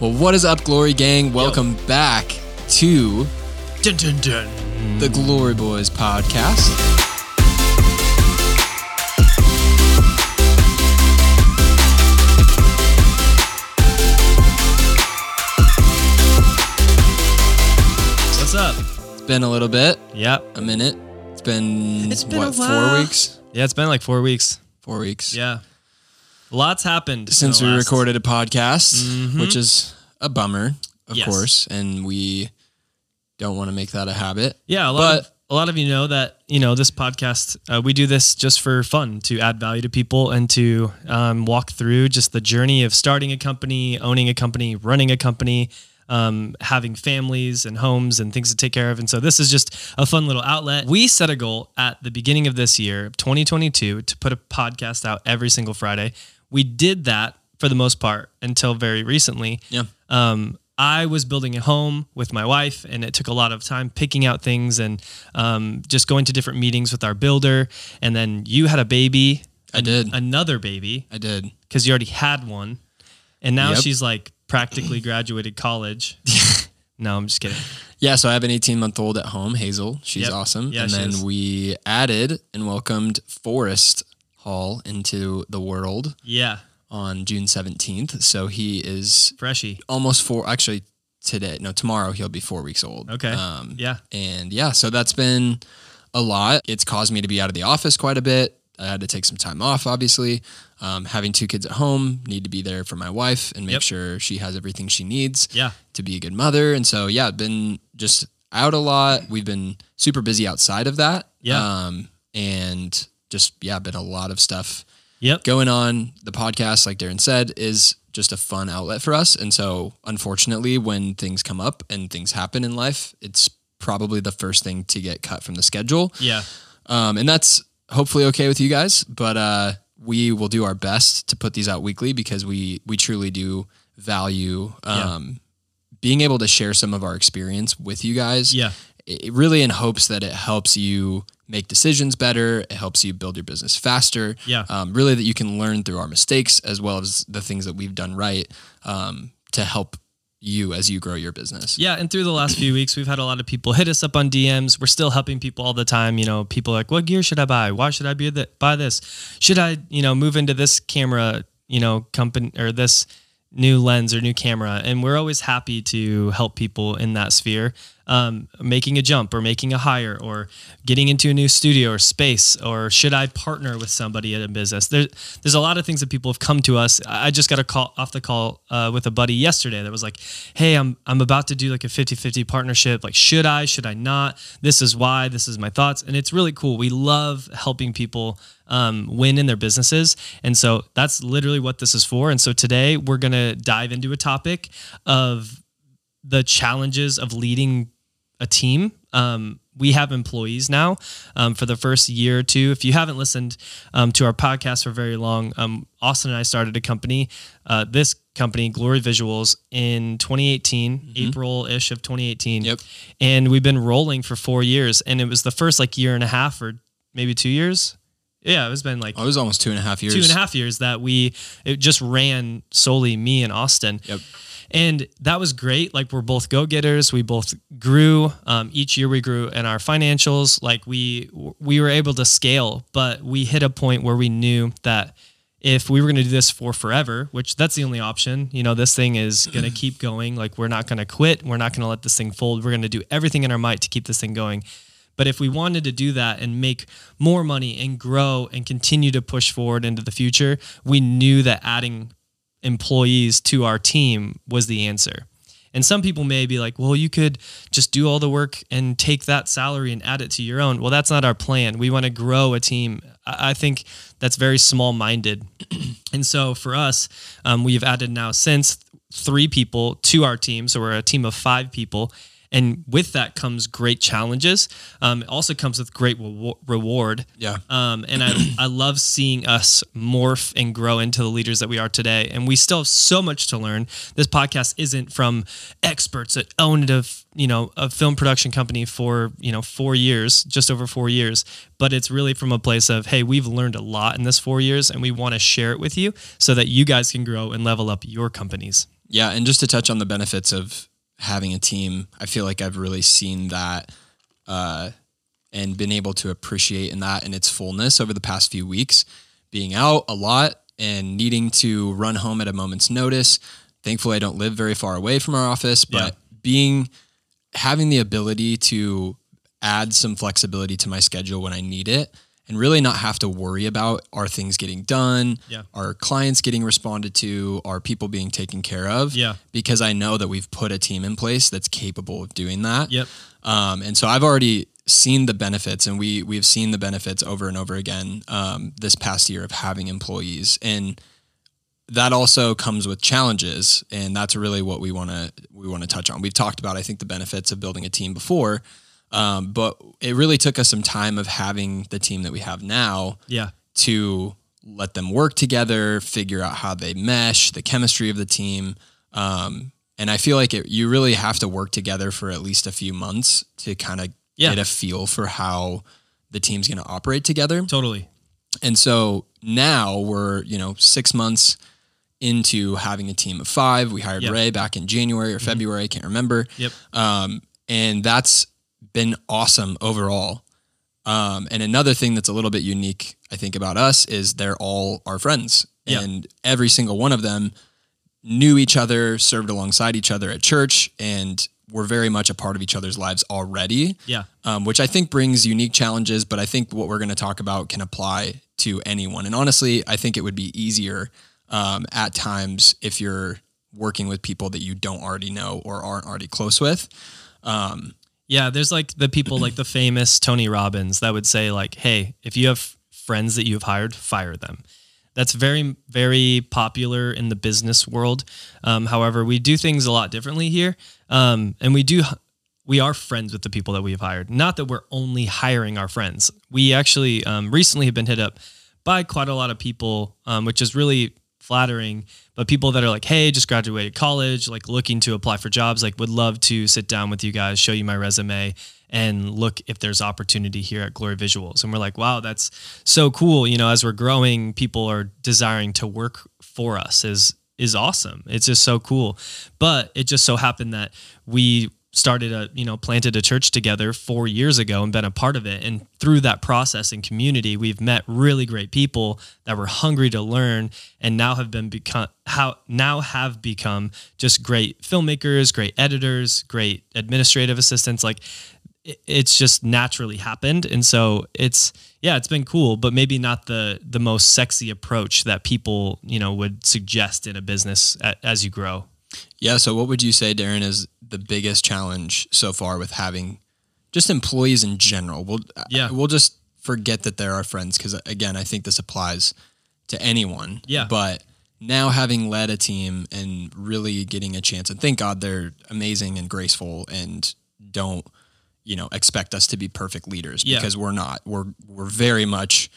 Well, what is up, Glory Gang? Welcome back to Dun, dun, dun. the Glory Boys podcast. What's up? It's been a little bit, Yep. a minute. It's been, It's been what, four weeks? Yeah, it's been like four weeks. Four weeks. Yeah. Lots happened Since we last- recorded a podcast, Mhm. which is a bummer, of Yes. course, and we don't want to make that a habit. Yeah, a lot But- of a lot of you know that you know this podcast. Uh, we do this just for fun to add value to people and to um, walk through just the journey of starting a company, owning a company, running a company. Um, having families and homes and things to take care of. And so this is just a fun little outlet. We set a goal at the beginning of this year, 2022, to put a podcast out every single Friday. We did that for the most part until very recently Yeah. um, I was building a home with my wife, and it took a lot of time picking out things and um, just going to different meetings with our builder. And then you had a baby. I did. Another baby I did. because you already had one. And now Yep. she's like practically graduated college. no, I'm just kidding. Yeah, so I have an 18 month old at home, Hazel. She's Yep. awesome. Yeah, and then is. we added and welcomed Forrest Hall into the world Yeah, on June 17th. So he is freshy. almost four, actually, today, no, tomorrow he'll be four weeks old. Okay. Um, Yeah. And yeah, so that's been a lot. It's caused me to be out of the office quite a bit. I had to take some time off, obviously. Um, having two kids at home, need to be there for my wife and make Yep. sure she has everything she needs Yeah. to be a good mother. And so, yeah, been just out a lot. We've been super busy outside of that. Yeah. Um, and just, yeah, been a lot of stuff Yep. going on. The podcast, like Darren said, is just a fun outlet for us. And so, unfortunately, when things come up and things happen in life, it's probably the first thing to get cut from the schedule. Yeah. Um, and that's hopefully okay with you guys, but uh, we will do our best to put these out weekly because we we truly do value Yeah. um, being able to share some of our experience with you guys. Yeah. It, really in hopes that it helps you make decisions better. It helps you build your business faster. Yeah. Um, really, that you can learn through our mistakes as well as the things that we've done right um, to help you as you grow your business. Yeah, and through the last few weeks, we've had a lot of people hit us up on DMs. We're still helping people all the time. You know, people are like, "What gear should I buy? Why should I be the, buy this? Should I, you know, move into this camera, you know, company or this new lens or new camera?" And we're always happy to help people in that sphere, um, making a jump or making a hire or getting into a new studio or space or should I partner with somebody in a business? There, there's a lot of things that people have come to us. I just got a call off the call uh, with a buddy yesterday that was like, "Hey, I'm I'm about to do like a 50-50 partnership. Like, should I? Should I not? This is why. This is my thoughts." And it's really cool. We love helping people um, win in their businesses, and so that's literally what this is for. And so today we're gonna dive into a topic of the challenges of leading a team. Um, we have employees now um, for the first year or two. If you haven't listened um, to our podcast for very long, um, Austin and I started a company, uh, this company, Glory Visuals, in 2018, April ish of 2018. Yep. And we've been rolling for four years. And it was the first like year and a half or maybe two years. Yeah, it's been like Oh, it was almost two and a half years. two and a half years that we it just ran solely me and Austin. Yep. And that was great. Like we're both go getters. We both grew. Um, each year we grew in our financials. Like we we were able to scale, but we hit a point where we knew that if we were going to do this for forever, which that's the only option, you know, this thing is going to keep going. Like we're not going to quit. We're not going to let this thing fold. We're going to do everything in our might to keep this thing going. But if we wanted to do that and make more money and grow and continue to push forward into the future, we knew that adding employees to our team was the answer. And some people may be like, well, you could just do all the work and take that salary and add it to your own. Well, that's not our plan. We want to grow a team. I think that's very small minded. and so for us, um, we've added now since three people to our team. So we're a team of five people. And with that comes great challenges. Um, it also comes with great rewa- reward. Yeah. Um, and I, I love seeing us morph and grow into the leaders that we are today. And we still have so much to learn. This podcast isn't from experts that owned a you know, a film production company for, you know, four years, just over four years. But it's really from a place of, hey, we've learned a lot in this four years and we want to share it with you so that you guys can grow and level up your companies. Yeah, and just to touch on the benefits of having a team, I feel like I've really seen that uh, and been able to appreciate in that in its fullness over the past few weeks. Being out a lot and needing to run home at a moment's notice. Thankfully, I don't live very far away from our office, but Yeah. being having the ability to add some flexibility to my schedule when I need it and really not have to worry about are things getting done, Yeah. are clients getting responded to, are people being taken care of? Yeah. Because I know that we've put a team in place that's capable of doing that. Yep. Um, and so I've already seen the benefits, and we we've seen the benefits over and over again um, this past year of having employees, and that also comes with challenges, and that's really what we want to we want to touch on. We've talked about I think the benefits of building a team before, um, but it really took us some time of having the team that we have now Yeah. to let them work together, figure out how they mesh, the chemistry of the team. Um, and I feel like it, you really have to work together for at least a few months to kind of Yeah. get a feel for how the team's going to operate together. Totally. And so now we're, you know, six months into having a team of five. We hired Yep. Ray back in January or February, I can't remember. Yep. Um, and that's been awesome overall. Um, and another thing that's a little bit unique, I think, about us is they're all our friends. Yeah. And every single one of them knew each other, served alongside each other at church, and were very much a part of each other's lives already Yeah. um, which I think brings unique challenges. But I think what we're going to talk about can apply to anyone. And honestly, I think it would be easier um, at times if you're working with people that you don't already know or aren't already close with. Um, Yeah, there's like the people like the famous Tony Robbins that would say like, "Hey, if you have friends that you've hired, fire them." That's very very popular in the business world. Um, however, we do things a lot differently here, um, and we do we are friends with the people that we've hired. Not that we're only hiring our friends. We actually um, recently have been hit up by quite a lot of people, um, which is really flattering. But people that are like, hey, just graduated college, like looking to apply for jobs, like would love to sit down with you guys, show you my resume, and look if there's opportunity here at Glory Visuals. And we're like, wow, that's so cool. You know, as we're growing, people are desiring to work for us is is awesome. It's just so cool. But it just so happened that we started a you know planted a church together four years ago and been a part of it. And through that process and community we've met really great people that were hungry to learn and now have been become how now have become just great filmmakers great editors great administrative assistants. Like it's just naturally happened. And so it's yeah it's been cool but maybe not the the most sexy approach that people you know would suggest in a business as you grow. Yeah. So, what would you say, Darren, is the biggest challenge so far with having just employees in general? We'll Yeah. we'll just forget that they're our friends because uh, again, I think this applies to anyone. Yeah. But now having led a team and really getting a chance, and thank God they're amazing and graceful and don't you know expect us to be perfect leaders Yeah. because we're not. We're we're very much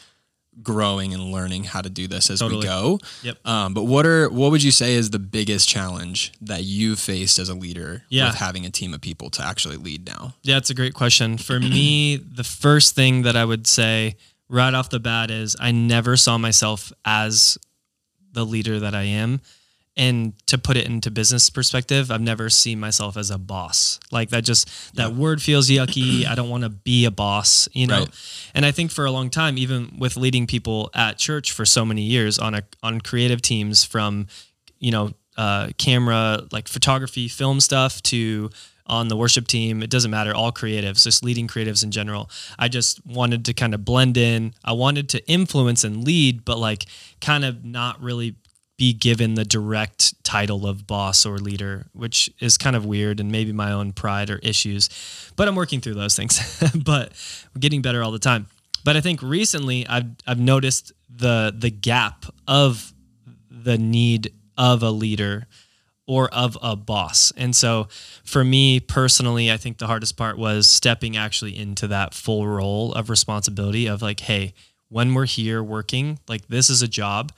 growing and learning how to do this as we go. Yep. Um, but what are what would you say is the biggest challenge that you've faced as a leader Yeah. with having a team of people to actually lead now? Yeah, it's a great question. For me, the first thing that I would say right off the bat is I never saw myself as the leader that I am. And to put it into business perspective, I've never seen myself as a boss. Like that just that word feels yucky. I don't want to be a boss, you know. Right. And I think for a long time, even with leading people at church for so many years on a on creative teams from, you know, uh, camera like photography, film stuff to on the worship team. It doesn't matter. All creatives, just leading creatives in general. I just wanted to kind of blend in. I wanted to influence and lead, but like kind of not really be given the direct title of boss or leader, which is kind of weird and maybe my own pride or issues. But I'm working through those things. but we're getting better all the time. But I think recently I've I've noticed the the gap of the need of a leader or of a boss. And so for me personally, I think the hardest part was stepping actually into that full role of responsibility of like, hey, when we're here working, like this is a job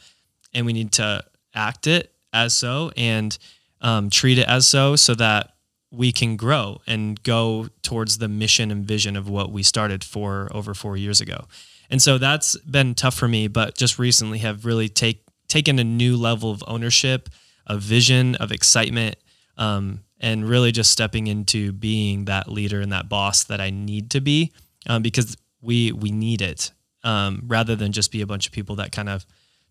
and we need to act it as so and um, treat it as so so that we can grow and go towards the mission and vision of what we started for over four years ago. And so that's been tough for me, but just recently have really take taken a new level of ownership of vision, of excitement, um, and really just stepping into being that leader and that boss that I need to be um, because we we need it um, rather than just be a bunch of people that kind of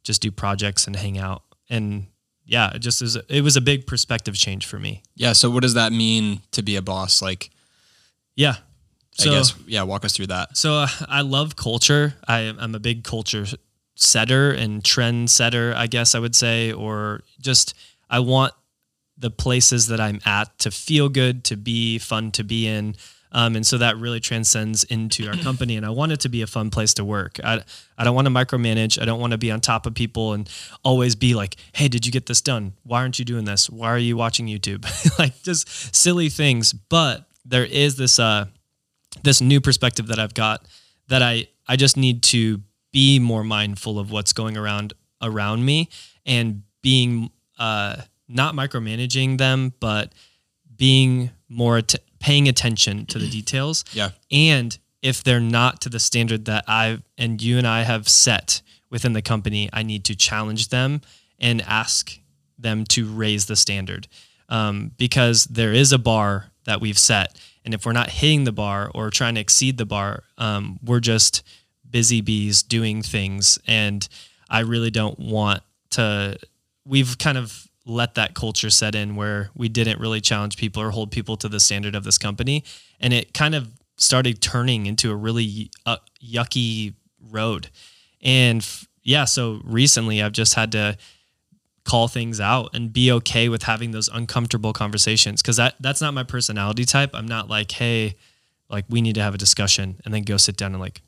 just do projects and hang out. And yeah, it just is. It was a big perspective change for me. Yeah. So what does that mean to be a boss? Like, Yeah. I guess, yeah, walk us through that. So uh, I love culture. I, I'm a big culture setter and trend setter, I guess I would say, or just I want the places that I'm at to feel good, to be fun to be in. Um, and so that really transcends into our company. And I want it to be a fun place to work. I, I don't want to micromanage. I don't want to be on top of people and always be like, hey, did you get this done? Why aren't you doing this? Why are you watching YouTube? like just silly things. But there is this, uh, this new perspective that I've got that I I just need to be more mindful of what's going around around me and being uh, not micromanaging them, but being more att- paying attention to the details. Yeah. And if they're not to the standard that I and you and I have set within the company, I need to challenge them and ask them to raise the standard um, because there is a bar that we've set. And if we're not hitting the bar or trying to exceed the bar, um, we're just busy bees doing things. And I really don't want to, we've kind of let that culture set in where we didn't really challenge people or hold people to the standard of this company. And it kind of started turning into a really uh, yucky road. And f- yeah, so recently I've just had to call things out and be okay with having those uncomfortable conversations because that that's not my personality type. I'm not like, hey, like we need to have a discussion and then go sit down and like,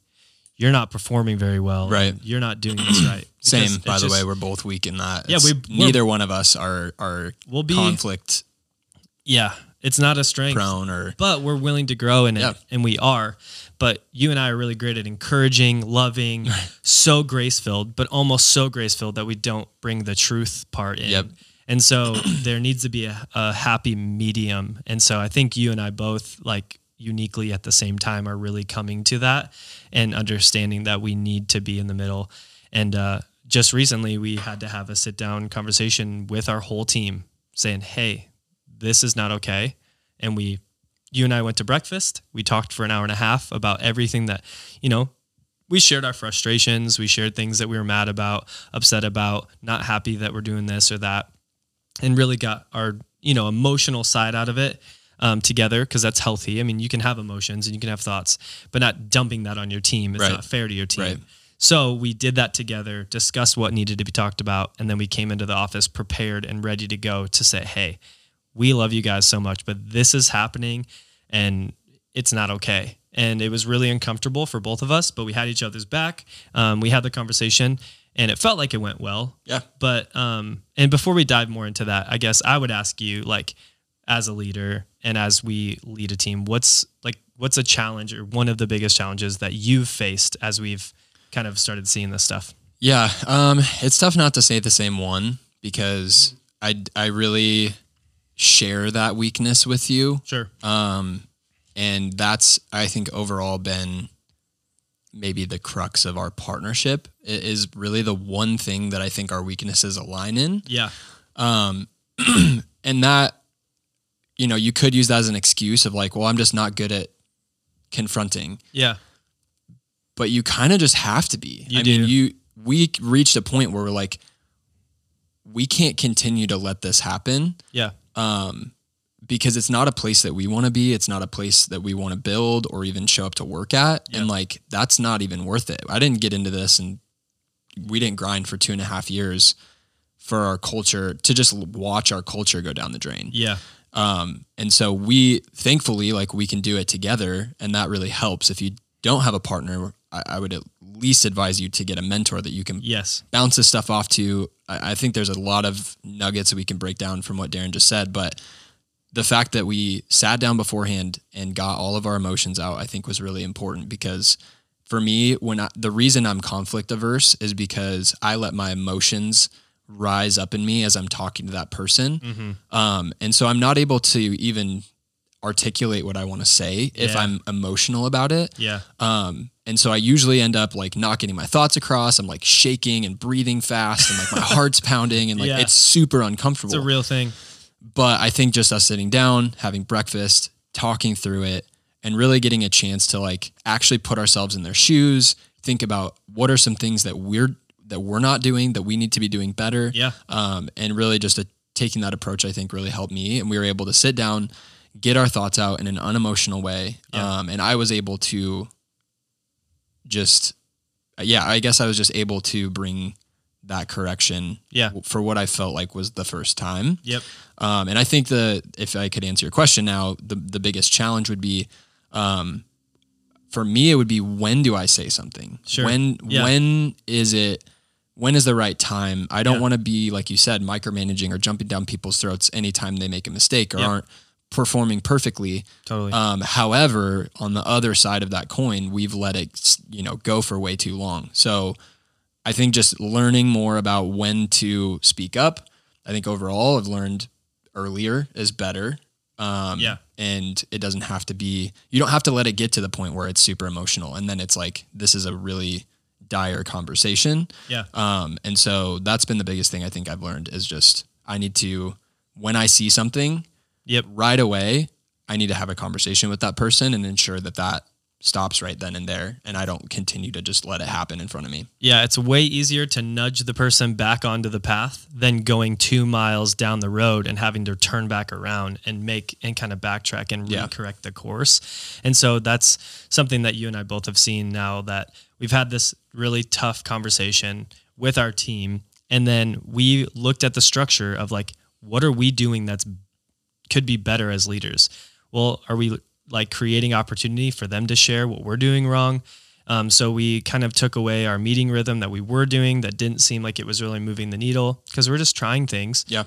you're not performing very well. Right. You're not doing this right. Same, by the just- way, we're both weak in that. Yeah, we- neither one of us are are We'll be- conflict yeah, it's not a strength. prone or but we're willing to grow in it Yeah. and we are but you and i are really great at encouraging loving so grace filled but almost so grace filled that we don't bring the truth part in Yep. and so there needs to be a, a happy medium and so i think you and i both like uniquely at the same time are really coming to that and understanding that we need to be in the middle. And uh, just recently we had to have a sit down conversation with our whole team saying hey this is not okay. And we you and I went to breakfast. We talked for an hour and a half about everything that, you know, we shared our frustrations, we shared things that we were mad about, upset about, not happy that we're doing this or that, and really got our, you know, emotional side out of it um, together because that's healthy. I mean, you can have emotions and you can have thoughts, but not dumping that on your team. It's Right. not fair to your team. Right. So we did that together, discussed what needed to be talked about, and then we came into the office prepared and ready to go to say, hey, we love you guys so much, but this is happening and it's not okay. And it was really uncomfortable for both of us, but we had each other's back. Um, we had the conversation and it felt like it went well. yeah. But, um, and before we dive more into that, I guess I would ask you, like, as a leader and as we lead a team, what's like, what's a challenge or one of the biggest challenges that you've faced as we've kind of started seeing this stuff? Yeah, um, it's tough not to say the same one because I I really share that weakness with you, Sure. um, and that's I think overall been maybe the crux of our partnership i- is really the one thing that I think our weaknesses align in, Yeah. um, and that you know you could use that as an excuse of like, well, I'm just not good at confronting Yeah. but you kind of just have to be. You I mean, do. you we reached a point where we're like, we can't continue to let this happen Yeah. um, because it's not a place that we want to be. It's not a place that we want to build or even show up to work at. And like, that's not even worth it. I didn't get into this and we didn't grind for two and a half years for our culture to just watch our culture go down the drain. Yeah. Um, and so we thankfully like we can do it together, and that really helps. If you don't have a partner, I, I would at least advise you to get a mentor that you can Yes. bounce this stuff off to. I, I think there's a lot of nuggets that we can break down from what Darren just said, but the fact that we sat down beforehand and got all of our emotions out, I think was really important because for me, when I, the reason I'm conflict averse is because I let my emotions rise up in me as I'm talking to that person. Um, and so I'm not able to even articulate what I want to say if Yeah. I'm emotional about it. Yeah. Um, and so I usually end up like not getting my thoughts across. I'm like shaking and breathing fast and like my heart's pounding and like Yeah. it's super uncomfortable. It's a real thing. but I think just us sitting down, having breakfast, talking through it, and really getting a chance to like actually put ourselves in their shoes, think about what are some things that we're that we're not doing that we need to be doing better. Yeah. Um, and really just a, taking that approach, I think really helped me. And we were able to sit down, get our thoughts out in an unemotional way. Yeah. Um, and I was able to just, yeah, I guess I was just able to bring that correction Yeah. for what I felt like was the first time. Yep. Um, and I think the if I could answer your question now, the the biggest challenge would be, um, for me, it would be when do I say something? Sure. When Yeah. when is it? When is the right time? I don't Yeah. want to be like you said, micromanaging or jumping down people's throats anytime they make a mistake or Yep. aren't performing perfectly. Totally. Um, however, on the other side of that coin, we've let it, you know, go for way too long. So I think just learning more about when to speak up. I think overall, I've learned earlier is better. Um, Yeah. And it doesn't have to be, you don't have to let it get to the point where it's super emotional. And then it's like, this is a really dire conversation. yeah. Um, and so that's been the biggest thing I think I've learned is just, I need to, when I see something, Yep. right away, I need to have a conversation with that person and ensure that that stops right then and there. And I don't continue to just let it happen in front of me. Yeah, it's way easier to nudge the person back onto the path than going two miles down the road and having to turn back around and make and kind of backtrack and Yeah. recorrect the course. And so that's something that you and I both have seen now that we've had this really tough conversation with our team. And then we looked at the structure of like, what are we doing that's could be better as leaders? Well, are we like creating opportunity for them to share what we're doing wrong? Um, so we kind of took away our meeting rhythm that we were doing that didn't seem like it was really moving the needle because we're just trying things. Yeah.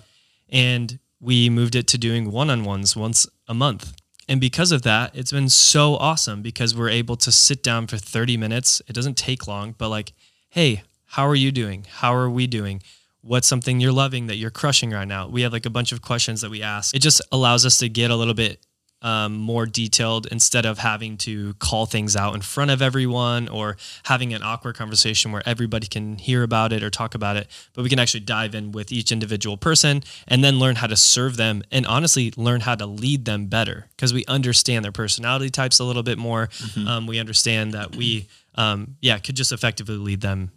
And we moved it to doing one on ones once a month. And because of that, it's been so awesome because we're able to sit down for 30 minutes. It doesn't take long, but like, hey, how are you doing? How are we doing? What's something you're loving that you're crushing right now? We have like a bunch of questions that we ask. It just allows us to get a little bit um, more detailed instead of having to call things out in front of everyone or having an awkward conversation where everybody can hear about it or talk about it. But we can actually dive in with each individual person and then learn how to serve them and honestly learn how to lead them better because we understand their personality types a little bit more. Um, we understand that we, um, yeah, could just effectively lead them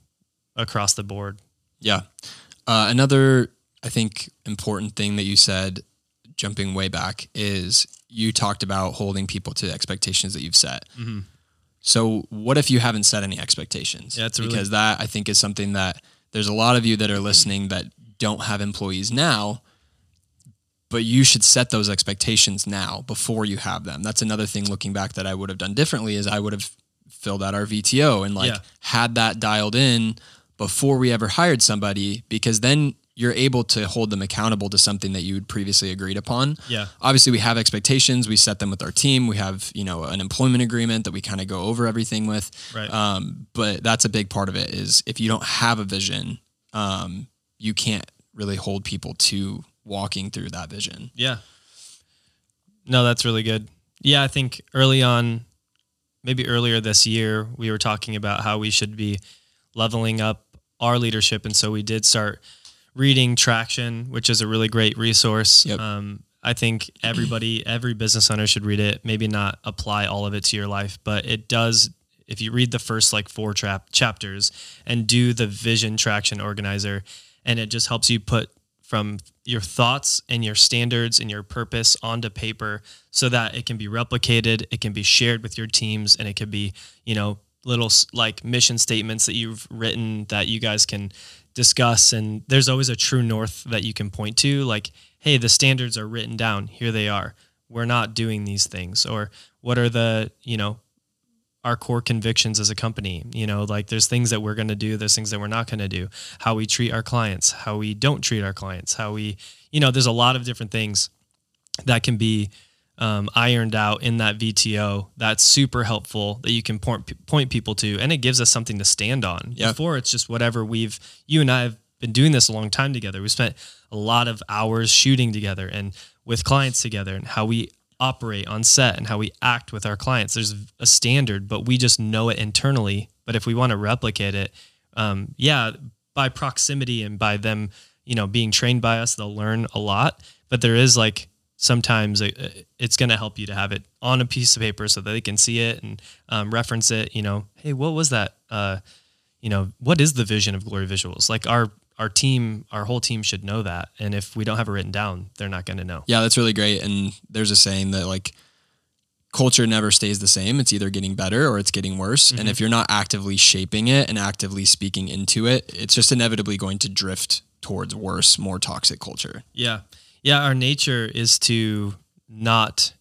across the board. Yeah. Uh, another, I think, important thing that you said, jumping way back, is you talked about holding people to expectations that you've set. Mm-hmm. So, what if you haven't set any expectations? Yeah, really- because that I think is something that there's a lot of you that are listening that don't have employees now, but you should set those expectations now before you have them. That's another thing looking back that I would have done differently is I would have filled out our VTO and like Yeah. had that dialed in before we ever hired somebody because then you're able to hold them accountable to something that you had previously agreed upon. Yeah. Obviously we have expectations, we set them with our team, we have, you know, an employment agreement that we kind of go over everything with. Right. Um, but that's a big part of it is if you don't have a vision, um, you can't really hold people to walking through that vision. Yeah. No, that's really good. Yeah, I think early on, maybe earlier this year, we were talking about how we should be leveling up our leadership. And so we did start reading Traction, which is a really great resource. Yep. Um, I think everybody, every business owner should read it. Maybe not apply all of it to your life, but it does. If you read the first like four trap chapters and do the vision traction organizer, and it just helps you put from your thoughts and your standards and your purpose onto paper so that it can be replicated, it can be shared with your teams, and it can be, you know, little like mission statements that you've written that you guys can discuss. And there's always a true north that you can point to, like, hey, the standards are written down, here they are. We're not doing these things. Or what are the, you know, our core convictions as a company. You know, like there's things that we're going to do, there's things that we're not going to do, how we treat our clients, how we don't treat our clients, how we, you know, there's a lot of different things that can be um, ironed out in that VTO. That's super helpful that you can point point people to, and it gives us something to stand on. Yeah. Before it's just whatever we've. You and I have been doing this a long time together. We spent a lot of hours shooting together and with clients together, and how we operate on set and how we act with our clients. There's a standard, but we just know it internally. But if we want to replicate it, um, yeah, by proximity and by them, you know, being trained by us, they'll learn a lot. But there is like sometimes it's going to help you to have it on a piece of paper so that they can see it and um, reference it. You know, hey, what was that? Uh, you know, what is the vision of Glory Visuals? Like our our team, our whole team should know that. And if we don't have it written down, they're not going to know. Yeah, that's really great. And there's a saying that like culture never stays the same. It's either getting better or it's getting worse. Mm-hmm. And if you're not actively shaping it and actively speaking into it, it's just inevitably going to drift towards worse, more toxic culture. Yeah. Yeah. Our nature is to not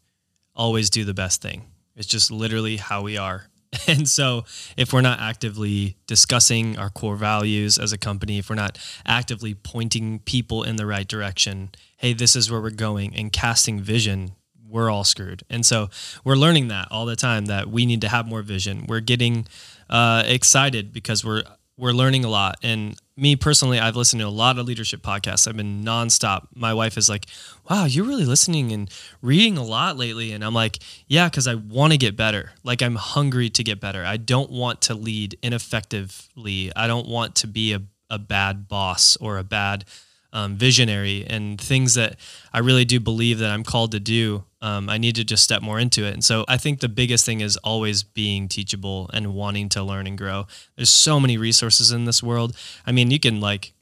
always do the best thing. It's just literally how we are. And so, if we're not actively discussing our core values as a company, if we're not actively pointing people in the right direction, hey, this is where we're going, and casting vision, we're all screwed. And so, we're learning that all the time that we need to have more vision. We're getting uh, excited because we're we're learning a lot. And me personally, I've listened to a lot of leadership podcasts. I've been nonstop. My wife is like, wow, you're really listening and reading a lot lately. And I'm like, yeah, because I want to get better. Like I'm hungry to get better. I don't want to lead ineffectively. I don't want to be a, a bad boss or a bad um, visionary and things that I really do believe that I'm called to do. Um, I need to just step more into it. And so I think the biggest thing is always being teachable and wanting to learn and grow. There's so many resources in this world. I mean, you can like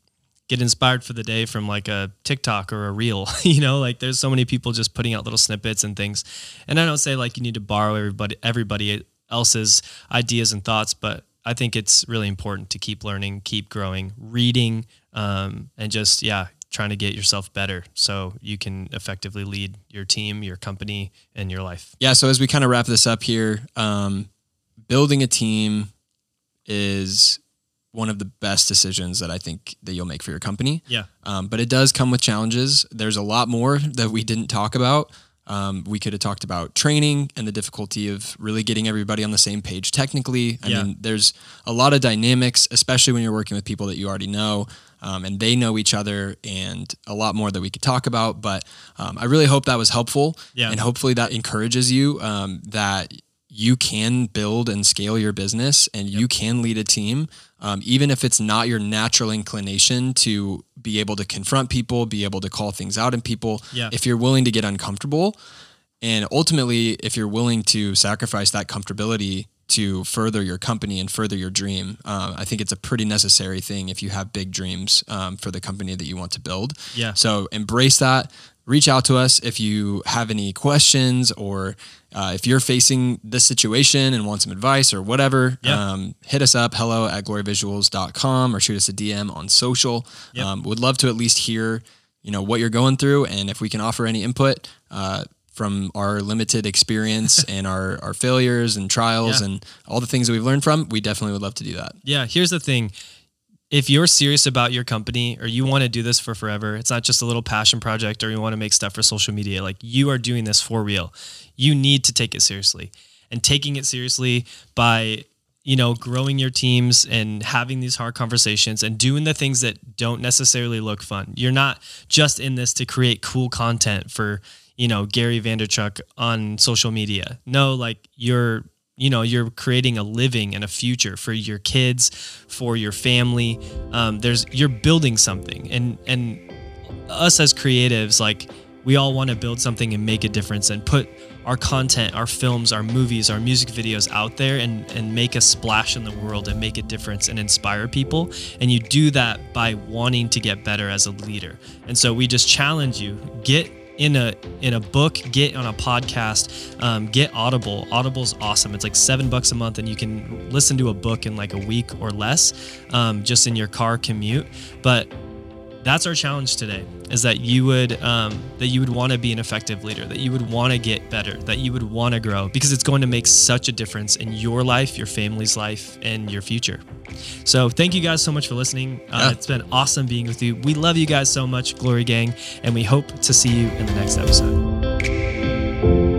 get inspired for the day from like a TikTok or a reel, you know, like there's so many people just putting out little snippets and things. And I don't say like you need to borrow everybody everybody else's ideas and thoughts, but I think it's really important to keep learning, keep growing, reading, um, and just yeah, trying to get yourself better so you can effectively lead your team, your company, and your life. Yeah. So as we kind of wrap this up here, um, building a team is one of the best decisions that I think that you'll make for your company. Yeah. Um, but it does come with challenges. There's a lot more that we didn't talk about. Um, we could have talked about training and the difficulty of really getting everybody on the same page technically. I yeah. mean, there's a lot of dynamics, especially when you're working with people that you already know um, and they know each other and a lot more that we could talk about. But um, I really hope that was helpful. Yeah. And hopefully that encourages you um, that you can build and scale your business and yep. you can lead a team, um, even if it's not your natural inclination to be able to confront people, be able to call things out in people. Yeah. If you're willing to get uncomfortable, and ultimately, if you're willing to sacrifice that comfortability to further your company and further your dream, uh, I think it's a pretty necessary thing if you have big dreams um, for the company that you want to build. Yeah. So embrace that reach out to us if you have any questions or uh, if you're facing this situation and want some advice or whatever, yep. um, hit us up hello at gloryvisuals.com or shoot us a DM on social. Yep. Um, would love to at least hear, you know, what you're going through and if we can offer any input uh, from our limited experience and our, our failures and trials yeah. and all the things that we've learned from, we definitely would love to do that. Yeah. Here's the thing if you're serious about your company or you want to do this for forever, it's not just a little passion project or you want to make stuff for social media. Like you are doing this for real. You need to take it seriously. And taking it seriously by, you know, growing your teams and having these hard conversations and doing the things that don't necessarily look fun. You're not just in this to create cool content for, you know, Gary Vaynerchuk on social media. No, like you're you know you're creating a living and a future for your kids for your family. Um, there's you're building something. And and us as creatives like we all want to build something and make a difference and put our content our films our movies our music videos out there and and make a splash in the world and make a difference and inspire people. And you do that by wanting to get better as a leader. And so we just challenge you get in a in a book, get on a podcast, um, get Audible. Audible's awesome. It's like seven bucks a month, and you can listen to a book in like a week or less, um, just in your car commute. But that's our challenge today is that you would um, that you would want to be an effective leader that you would want to get better that you would want to grow because it's going to make such a difference in your life your family's life and your future. So thank you guys so much for listening. Uh, yeah. it's been awesome being with you. We love you guys so much glory gang and we hope to see you in the next episode